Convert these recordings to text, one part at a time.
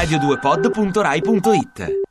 radio2pod.rai.it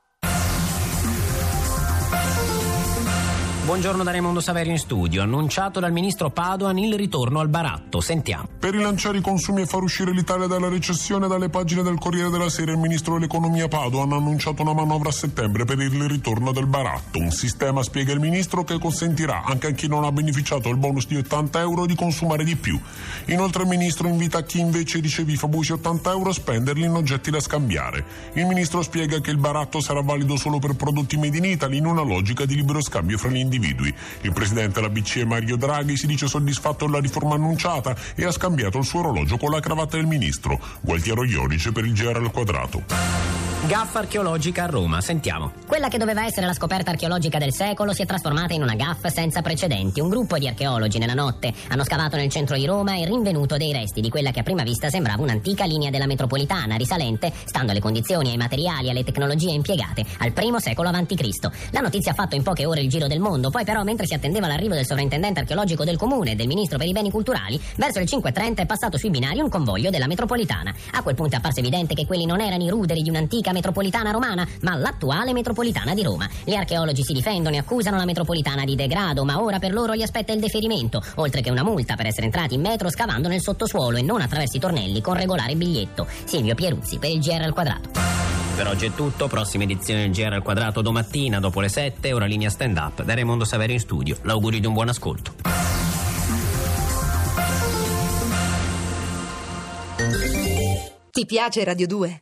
Buongiorno da Raimondo Saverio in studio. Annunciato dal ministro Padoan il ritorno al baratto. Sentiamo. Per rilanciare i consumi e far uscire l'Italia dalla recessione, dalle pagine del Corriere della Sera, il ministro dell'Economia Padoan ha annunciato una manovra a settembre per il ritorno del baratto. Un sistema, spiega il ministro, che consentirà anche a chi non ha beneficiato del bonus di 80 euro di consumare di più. Inoltre il ministro invita chi invece riceve i famosi 80 euro a spenderli in oggetti da scambiare. Il ministro spiega che il baratto sarà valido solo per prodotti made in Italy in una logica di libero scambio fra gli individui individui. Il presidente della BCE Mario Draghi si dice soddisfatto della riforma annunciata e ha scambiato il suo orologio con la cravatta del ministro. Gualtiero Ionice per il GR al quadrato. Gaffa archeologica a Roma, sentiamo. Quella che doveva essere la scoperta archeologica del secolo si è trasformata in una gaffa senza precedenti. Un gruppo di archeologi nella notte hanno scavato nel centro di Roma e rinvenuto dei resti di quella che a prima vista sembrava un'antica linea della metropolitana, risalente, stando alle condizioni, ai materiali e alle tecnologie impiegate, al primo secolo a.C. La notizia ha fatto in poche ore il giro del mondo, poi però mentre si attendeva l'arrivo del sovrintendente archeologico del comune e del ministro per i beni culturali, verso le 5.30 è passato sui binari un convoglio della metropolitana. A quel punto è apparso evidente che quelli non erano i ruderi di un'antica antica metropolitana romana, ma l'attuale metropolitana di Roma. Gli archeologi si difendono e accusano la metropolitana di degrado, ma ora per loro gli aspetta il deferimento, oltre che una multa per essere entrati in metro scavando nel sottosuolo e non attraverso i tornelli con regolare biglietto. Silvio Pieruzzi per il GR al quadrato. Per oggi è tutto, prossima edizione del GR al quadrato domattina dopo le 7, ora linea stand up da Raimondo Saverio in studio. L'augurio di un buon ascolto. Ti piace Radio 2?